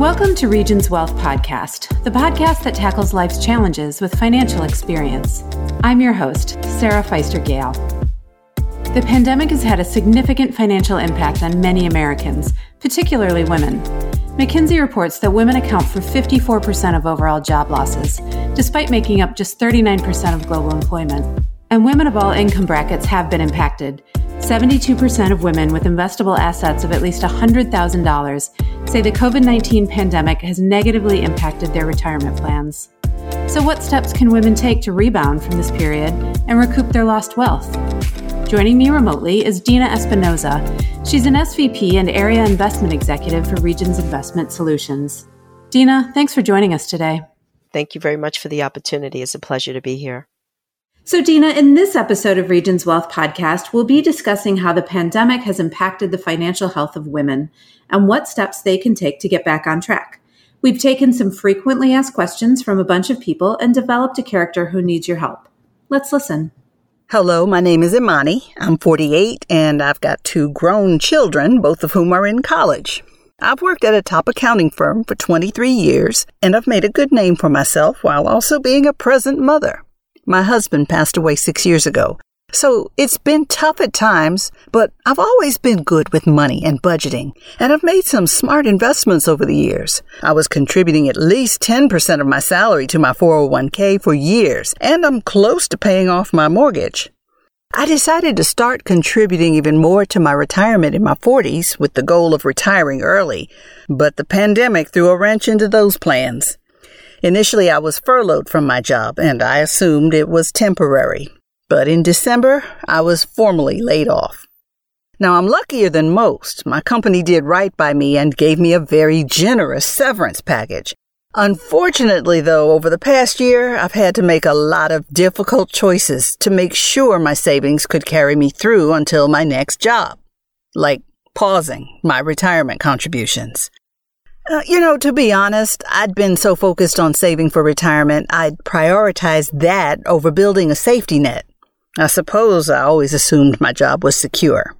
Welcome to Regions Wealth Podcast, the podcast that tackles life's challenges with financial experience. I'm your host, Sarah Fister Gale. The pandemic has had a significant financial impact on many Americans, particularly women. McKinsey reports that women account for 54% of overall job losses, despite making up just 39% of global employment. And women of all income brackets have been impacted. 72% of women with investable assets of at least $100,000 say the COVID 19 pandemic has negatively impacted their retirement plans. So, what steps can women take to rebound from this period and recoup their lost wealth? Joining me remotely is Dina Espinoza. She's an SVP and Area Investment Executive for Regions Investment Solutions. Dina, thanks for joining us today. Thank you very much for the opportunity. It's a pleasure to be here. So, Dina, in this episode of Regions Wealth Podcast, we'll be discussing how the pandemic has impacted the financial health of women and what steps they can take to get back on track. We've taken some frequently asked questions from a bunch of people and developed a character who needs your help. Let's listen. Hello, my name is Imani. I'm 48 and I've got two grown children, both of whom are in college. I've worked at a top accounting firm for 23 years and I've made a good name for myself while also being a present mother. My husband passed away six years ago, so it's been tough at times, but I've always been good with money and budgeting, and I've made some smart investments over the years. I was contributing at least 10% of my salary to my 401k for years, and I'm close to paying off my mortgage. I decided to start contributing even more to my retirement in my 40s with the goal of retiring early, but the pandemic threw a wrench into those plans. Initially, I was furloughed from my job, and I assumed it was temporary. But in December, I was formally laid off. Now, I'm luckier than most. My company did right by me and gave me a very generous severance package. Unfortunately, though, over the past year, I've had to make a lot of difficult choices to make sure my savings could carry me through until my next job. Like pausing my retirement contributions. Uh, you know, to be honest, I'd been so focused on saving for retirement, I'd prioritized that over building a safety net. I suppose I always assumed my job was secure.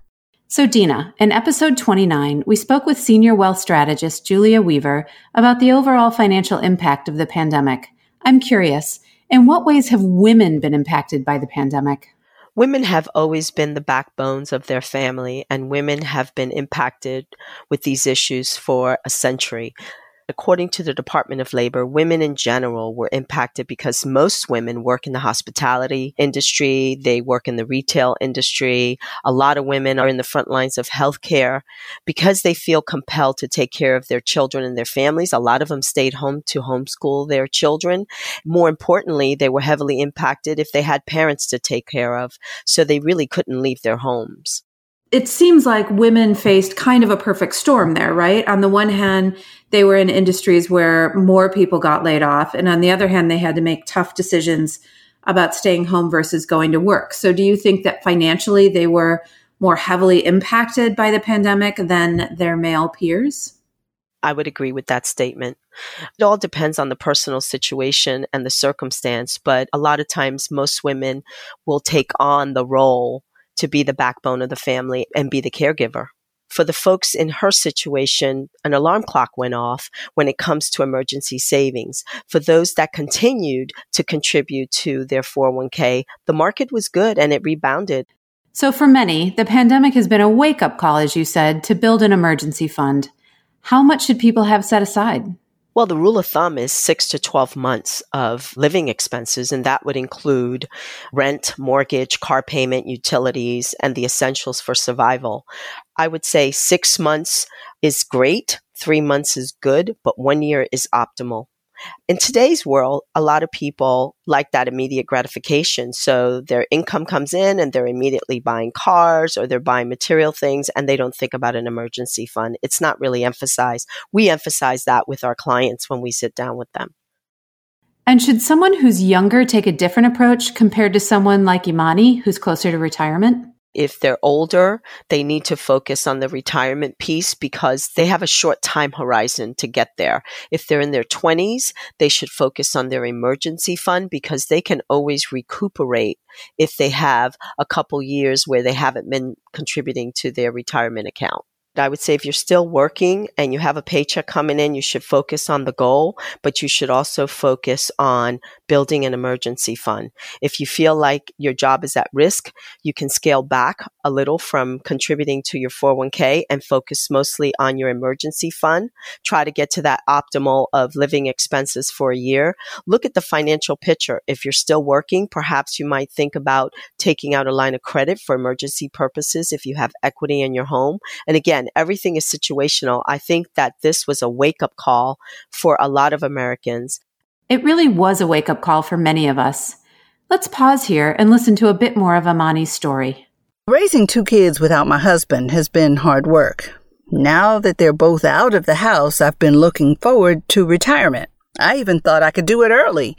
So, Dina, in episode 29, we spoke with senior wealth strategist Julia Weaver about the overall financial impact of the pandemic. I'm curious, in what ways have women been impacted by the pandemic? Women have always been the backbones of their family, and women have been impacted with these issues for a century. According to the Department of Labor, women in general were impacted because most women work in the hospitality industry, they work in the retail industry. A lot of women are in the front lines of healthcare because they feel compelled to take care of their children and their families. A lot of them stayed home to homeschool their children. More importantly, they were heavily impacted if they had parents to take care of, so they really couldn't leave their homes it seems like women faced kind of a perfect storm there, right? On the one hand, they were in industries where more people got laid off. And on the other hand, they had to make tough decisions about staying home versus going to work. So do you think that financially they were more heavily impacted by the pandemic than their male peers? I would agree with that statement. It all depends on the personal situation and the circumstance, but a lot of times most women will take on the role to be the backbone of the family and be the caregiver. For the folks in her situation, an alarm clock went off when it comes to emergency savings. For those that continued to contribute to their 401k, the market was good and it rebounded. So, for many, the pandemic has been a wake up call, as you said, to build an emergency fund. How much should people have set aside? Well, the rule of thumb is six to 12 months of living expenses, and that would include rent, mortgage, car payment, utilities, and the essentials for survival. I would say six months is great, three months is good, but one year is optimal. In today's world, a lot of people like that immediate gratification. So their income comes in and they're immediately buying cars or they're buying material things and they don't think about an emergency fund. It's not really emphasized. We emphasize that with our clients when we sit down with them. And should someone who's younger take a different approach compared to someone like Imani who's closer to retirement? If they're older, they need to focus on the retirement piece because they have a short time horizon to get there. If they're in their 20s, they should focus on their emergency fund because they can always recuperate if they have a couple years where they haven't been contributing to their retirement account. I would say if you're still working and you have a paycheck coming in, you should focus on the goal, but you should also focus on building an emergency fund. If you feel like your job is at risk, you can scale back a little from contributing to your 401k and focus mostly on your emergency fund. Try to get to that optimal of living expenses for a year. Look at the financial picture. If you're still working, perhaps you might think about taking out a line of credit for emergency purposes if you have equity in your home. And again, again, everything is situational. I think that this was a wake up call for a lot of Americans. It really was a wake up call for many of us. Let's pause here and listen to a bit more of Imani's story. Raising two kids without my husband has been hard work. Now that they're both out of the house, I've been looking forward to retirement. I even thought I could do it early.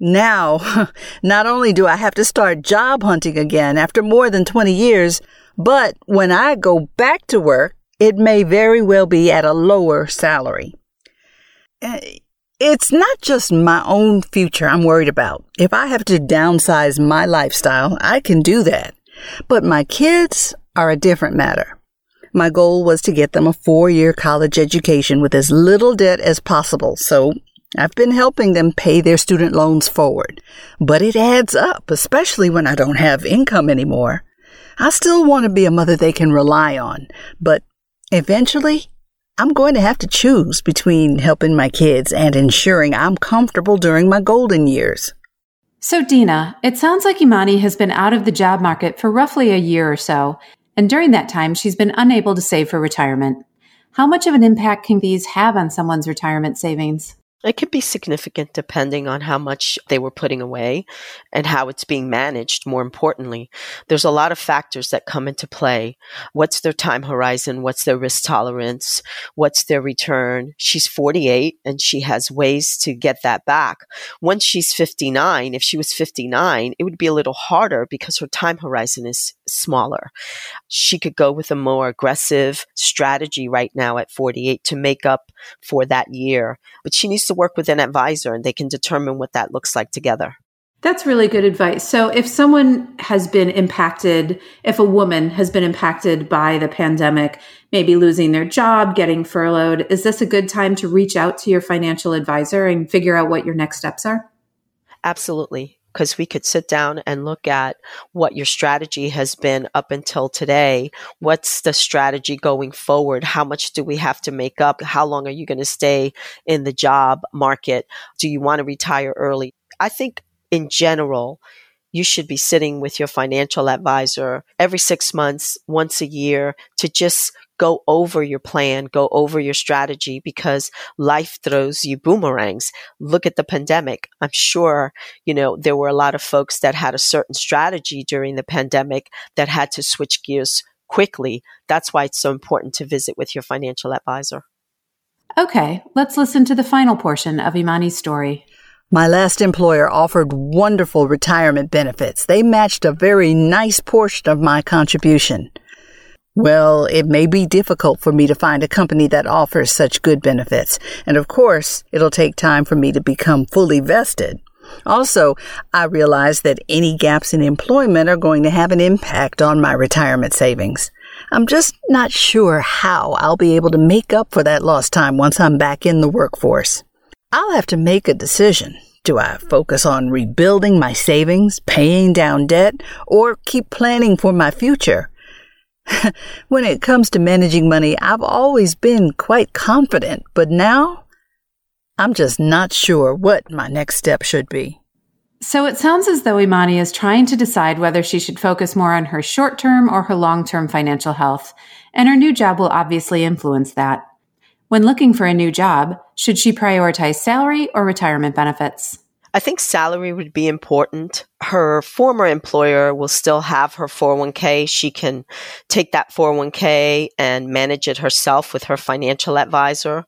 Now, not only do I have to start job hunting again after more than 20 years, but when I go back to work, it may very well be at a lower salary. Eh, it's not just my own future I'm worried about. If I have to downsize my lifestyle, I can do that. But my kids are a different matter. My goal was to get them a four year college education with as little debt as possible, so I've been helping them pay their student loans forward. But it adds up, especially when I don't have income anymore. I still want to be a mother they can rely on, but eventually I'm going to have to choose between helping my kids and ensuring I'm comfortable during my golden years. So, Dina, it sounds like Imani has been out of the job market for roughly a year or so, and during that time, she's been unable to save for retirement. How much of an impact can these have on someone's retirement savings? It could be significant depending on how much they were putting away and how it's being managed, more importantly. There's a lot of factors that come into play. What's their time horizon? What's their risk tolerance? What's their return? She's 48 and she has ways to get that back. Once she's 59, if she was 59, it would be a little harder because her time horizon is smaller. She could go with a more aggressive strategy right now at 48 to make up for that year, but she needs to work with an advisor and they can determine what that looks like together. That's really good advice. So, if someone has been impacted, if a woman has been impacted by the pandemic, maybe losing their job, getting furloughed, is this a good time to reach out to your financial advisor and figure out what your next steps are? Absolutely because we could sit down and look at what your strategy has been up until today. What's the strategy going forward? How much do we have to make up? How long are you going to stay in the job market? Do you want to retire early? I think in general, you should be sitting with your financial advisor every six months, once a year to just go over your plan, go over your strategy because life throws you boomerangs. Look at the pandemic. I'm sure, you know, there were a lot of folks that had a certain strategy during the pandemic that had to switch gears quickly. That's why it's so important to visit with your financial advisor. Okay, let's listen to the final portion of Imani's story. My last employer offered wonderful retirement benefits. They matched a very nice portion of my contribution. Well, it may be difficult for me to find a company that offers such good benefits. And of course, it'll take time for me to become fully vested. Also, I realize that any gaps in employment are going to have an impact on my retirement savings. I'm just not sure how I'll be able to make up for that lost time once I'm back in the workforce. I'll have to make a decision. Do I focus on rebuilding my savings, paying down debt, or keep planning for my future? when it comes to managing money, I've always been quite confident, but now I'm just not sure what my next step should be. So it sounds as though Imani is trying to decide whether she should focus more on her short term or her long term financial health, and her new job will obviously influence that. When looking for a new job, should she prioritize salary or retirement benefits? I think salary would be important. Her former employer will still have her 401k. She can take that 401k and manage it herself with her financial advisor.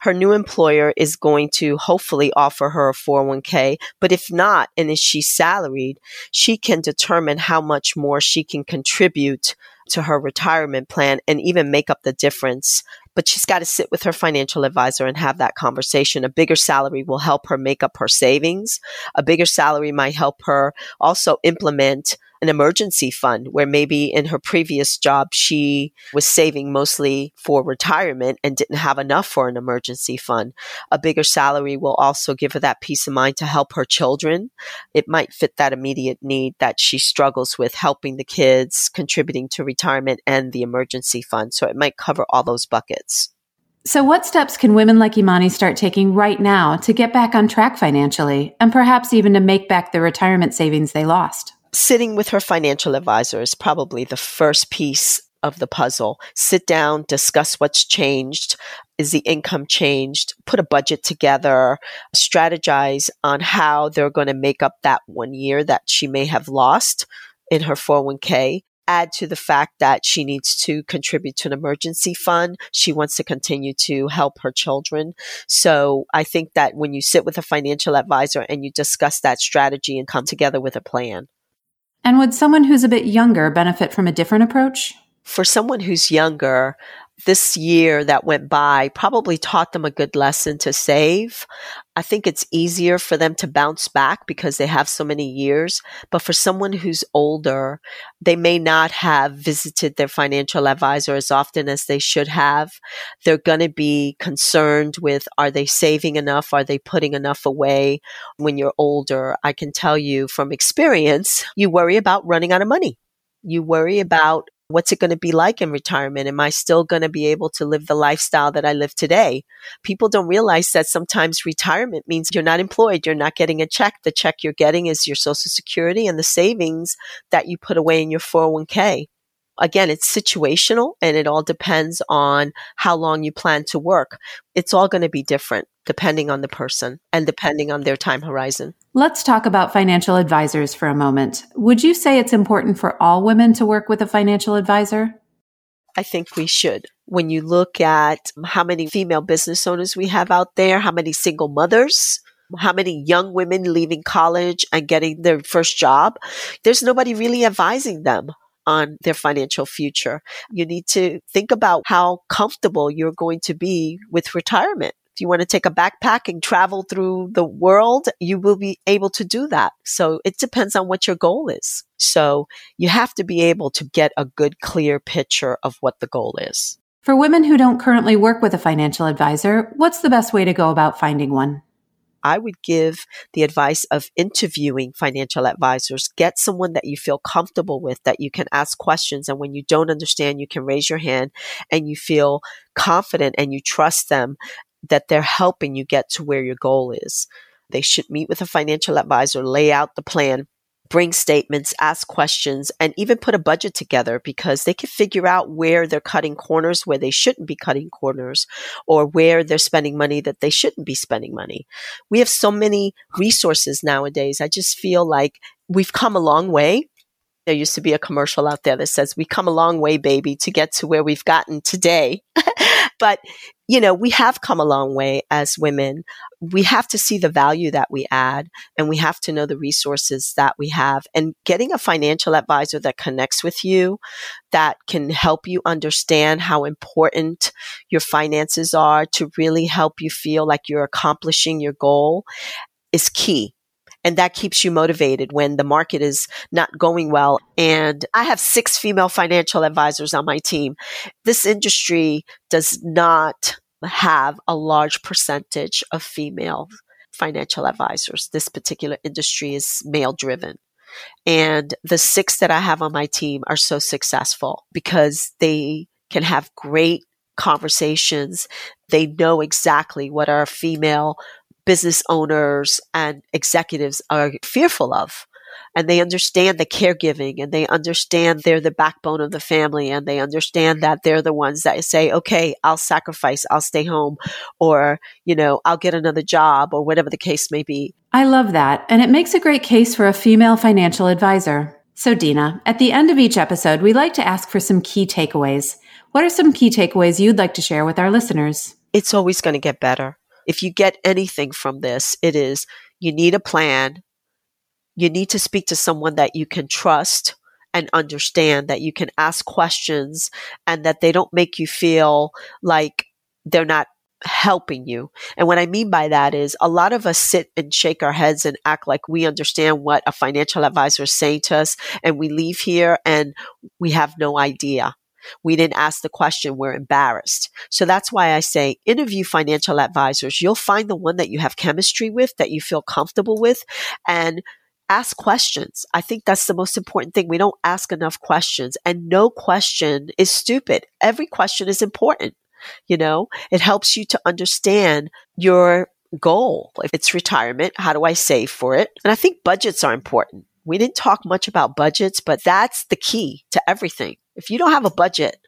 Her new employer is going to hopefully offer her a 401k, but if not, and if she's salaried, she can determine how much more she can contribute to her retirement plan and even make up the difference but she's got to sit with her financial advisor and have that conversation. A bigger salary will help her make up her savings. A bigger salary might help her also implement an emergency fund where maybe in her previous job she was saving mostly for retirement and didn't have enough for an emergency fund. A bigger salary will also give her that peace of mind to help her children. It might fit that immediate need that she struggles with helping the kids, contributing to retirement and the emergency fund. So it might cover all those buckets. So, what steps can women like Imani start taking right now to get back on track financially and perhaps even to make back the retirement savings they lost? Sitting with her financial advisor is probably the first piece of the puzzle. Sit down, discuss what's changed. Is the income changed? Put a budget together, strategize on how they're going to make up that one year that she may have lost in her 401k add to the fact that she needs to contribute to an emergency fund. She wants to continue to help her children. So I think that when you sit with a financial advisor and you discuss that strategy and come together with a plan. And would someone who's a bit younger benefit from a different approach? For someone who's younger, this year that went by probably taught them a good lesson to save. I think it's easier for them to bounce back because they have so many years. But for someone who's older, they may not have visited their financial advisor as often as they should have. They're going to be concerned with are they saving enough? Are they putting enough away? When you're older, I can tell you from experience, you worry about running out of money. You worry about What's it going to be like in retirement? Am I still going to be able to live the lifestyle that I live today? People don't realize that sometimes retirement means you're not employed. You're not getting a check. The check you're getting is your social security and the savings that you put away in your 401k. Again, it's situational and it all depends on how long you plan to work. It's all going to be different depending on the person and depending on their time horizon. Let's talk about financial advisors for a moment. Would you say it's important for all women to work with a financial advisor? I think we should. When you look at how many female business owners we have out there, how many single mothers, how many young women leaving college and getting their first job, there's nobody really advising them on their financial future. You need to think about how comfortable you're going to be with retirement. You want to take a backpack and travel through the world, you will be able to do that. So it depends on what your goal is. So you have to be able to get a good, clear picture of what the goal is. For women who don't currently work with a financial advisor, what's the best way to go about finding one? I would give the advice of interviewing financial advisors. Get someone that you feel comfortable with, that you can ask questions. And when you don't understand, you can raise your hand and you feel confident and you trust them that they're helping you get to where your goal is. They should meet with a financial advisor, lay out the plan, bring statements, ask questions, and even put a budget together because they can figure out where they're cutting corners, where they shouldn't be cutting corners, or where they're spending money that they shouldn't be spending money. We have so many resources nowadays. I just feel like we've come a long way. There used to be a commercial out there that says, We come a long way, baby, to get to where we've gotten today. but you know, we have come a long way as women. We have to see the value that we add and we have to know the resources that we have and getting a financial advisor that connects with you, that can help you understand how important your finances are to really help you feel like you're accomplishing your goal is key and that keeps you motivated when the market is not going well. And I have six female financial advisors on my team. This industry does not have a large percentage of female financial advisors. This particular industry is male driven. And the six that I have on my team are so successful because they can have great conversations. They know exactly what our female business owners and executives are fearful of and they understand the caregiving and they understand they're the backbone of the family and they understand that they're the ones that say, okay, I'll sacrifice, I'll stay home or, you know, I'll get another job or whatever the case may be. I love that. And it makes a great case for a female financial advisor. So, Dina, at the end of each episode, we like to ask for some key takeaways. What are some key takeaways you'd like to share with our listeners? It's always going to get better. If you get anything from this, it is you need a plan, you need to speak to someone that you can trust and understand that you can ask questions and that they don't make you feel like they're not helping you. And what I mean by that is a lot of us sit and shake our heads and act like we understand what a financial advisor is saying to us. And we leave here and we have no idea. We didn't ask the question. We're embarrassed. So that's why I say interview financial advisors. You'll find the one that you have chemistry with, that you feel comfortable with, and ask questions. I think that's the most important thing. We don't ask enough questions, and no question is stupid. Every question is important. You know, it helps you to understand your goal. If it's retirement, how do I save for it? And I think budgets are important. We didn't talk much about budgets, but that's the key to everything. If you don't have a budget,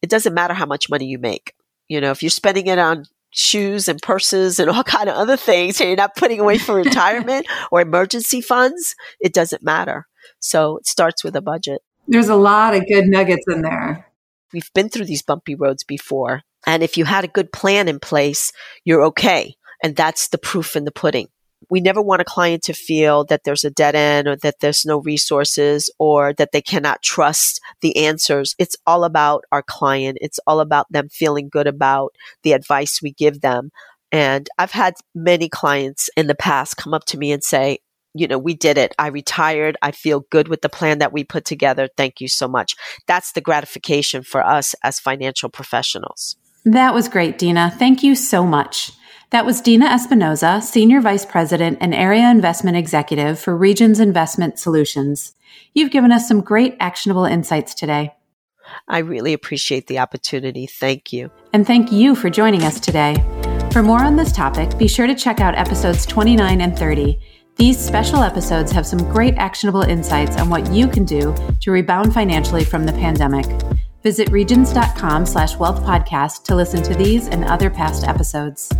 it doesn't matter how much money you make. You know, if you're spending it on shoes and purses and all kind of other things and you're not putting away for retirement or emergency funds, it doesn't matter. So it starts with a budget. There's a lot of good nuggets in there. We've been through these bumpy roads before. And if you had a good plan in place, you're okay. And that's the proof in the pudding. We never want a client to feel that there's a dead end or that there's no resources or that they cannot trust the answers. It's all about our client. It's all about them feeling good about the advice we give them. And I've had many clients in the past come up to me and say, you know, we did it. I retired. I feel good with the plan that we put together. Thank you so much. That's the gratification for us as financial professionals. That was great, Dina. Thank you so much. That was Dina Espinoza, Senior Vice President and Area Investment Executive for Regions Investment Solutions. You've given us some great actionable insights today. I really appreciate the opportunity. Thank you. And thank you for joining us today. For more on this topic, be sure to check out episodes 29 and 30 these special episodes have some great actionable insights on what you can do to rebound financially from the pandemic. Visit regions.com slash wealth podcast to listen to these and other past episodes.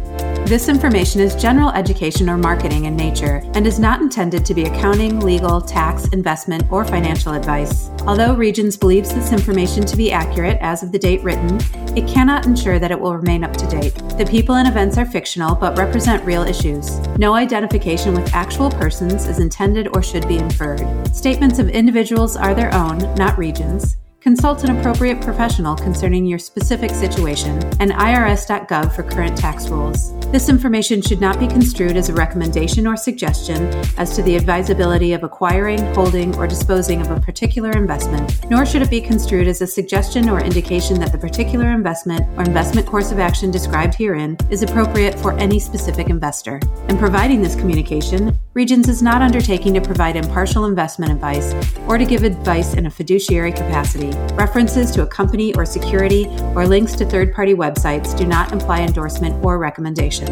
This information is general education or marketing in nature and is not intended to be accounting, legal, tax, investment, or financial advice. Although Regions believes this information to be accurate as of the date written, it cannot ensure that it will remain up to date. The people and events are fictional but represent real issues. No identification with actual persons is intended or should be inferred. Statements of individuals are their own, not Regions. Consult an appropriate professional concerning your specific situation and IRS.gov for current tax rules. This information should not be construed as a recommendation or suggestion as to the advisability of acquiring, holding, or disposing of a particular investment, nor should it be construed as a suggestion or indication that the particular investment or investment course of action described herein is appropriate for any specific investor. In providing this communication, Regions is not undertaking to provide impartial investment advice or to give advice in a fiduciary capacity. References to a company or security or links to third party websites do not imply endorsement or recommendation.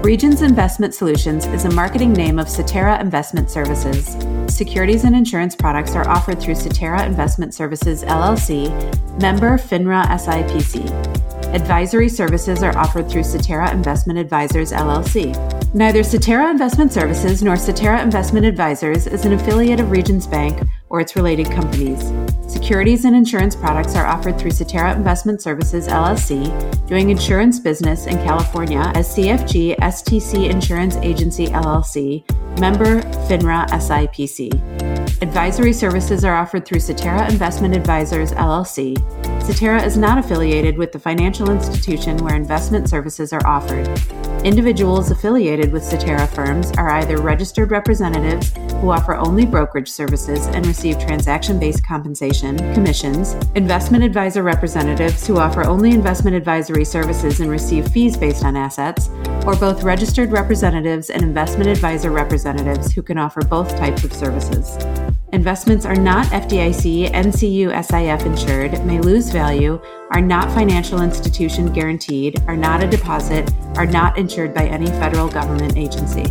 Regions Investment Solutions is a marketing name of Cetera Investment Services. Securities and insurance products are offered through Cetera Investment Services LLC, member FINRA SIPC. Advisory services are offered through Cetera Investment Advisors LLC. Neither Cetera Investment Services nor Cetera Investment Advisors is an affiliate of Regions Bank or its related companies. Securities and insurance products are offered through Cetera Investment Services LLC, doing insurance business in California as CFG STC Insurance Agency LLC, member FINRA SIPC. Advisory services are offered through Cetera Investment Advisors LLC. Cetera is not affiliated with the financial institution where investment services are offered. Individuals affiliated with Cetera firms are either registered representatives who offer only brokerage services and receive transaction based compensation, commissions, investment advisor representatives who offer only investment advisory services and receive fees based on assets, or both registered representatives and investment advisor representatives who can offer both types of services. Investments are not FDIC, NCU, SIF insured, may lose value, are not financial institution guaranteed, are not a deposit, are not insured by any federal government agency.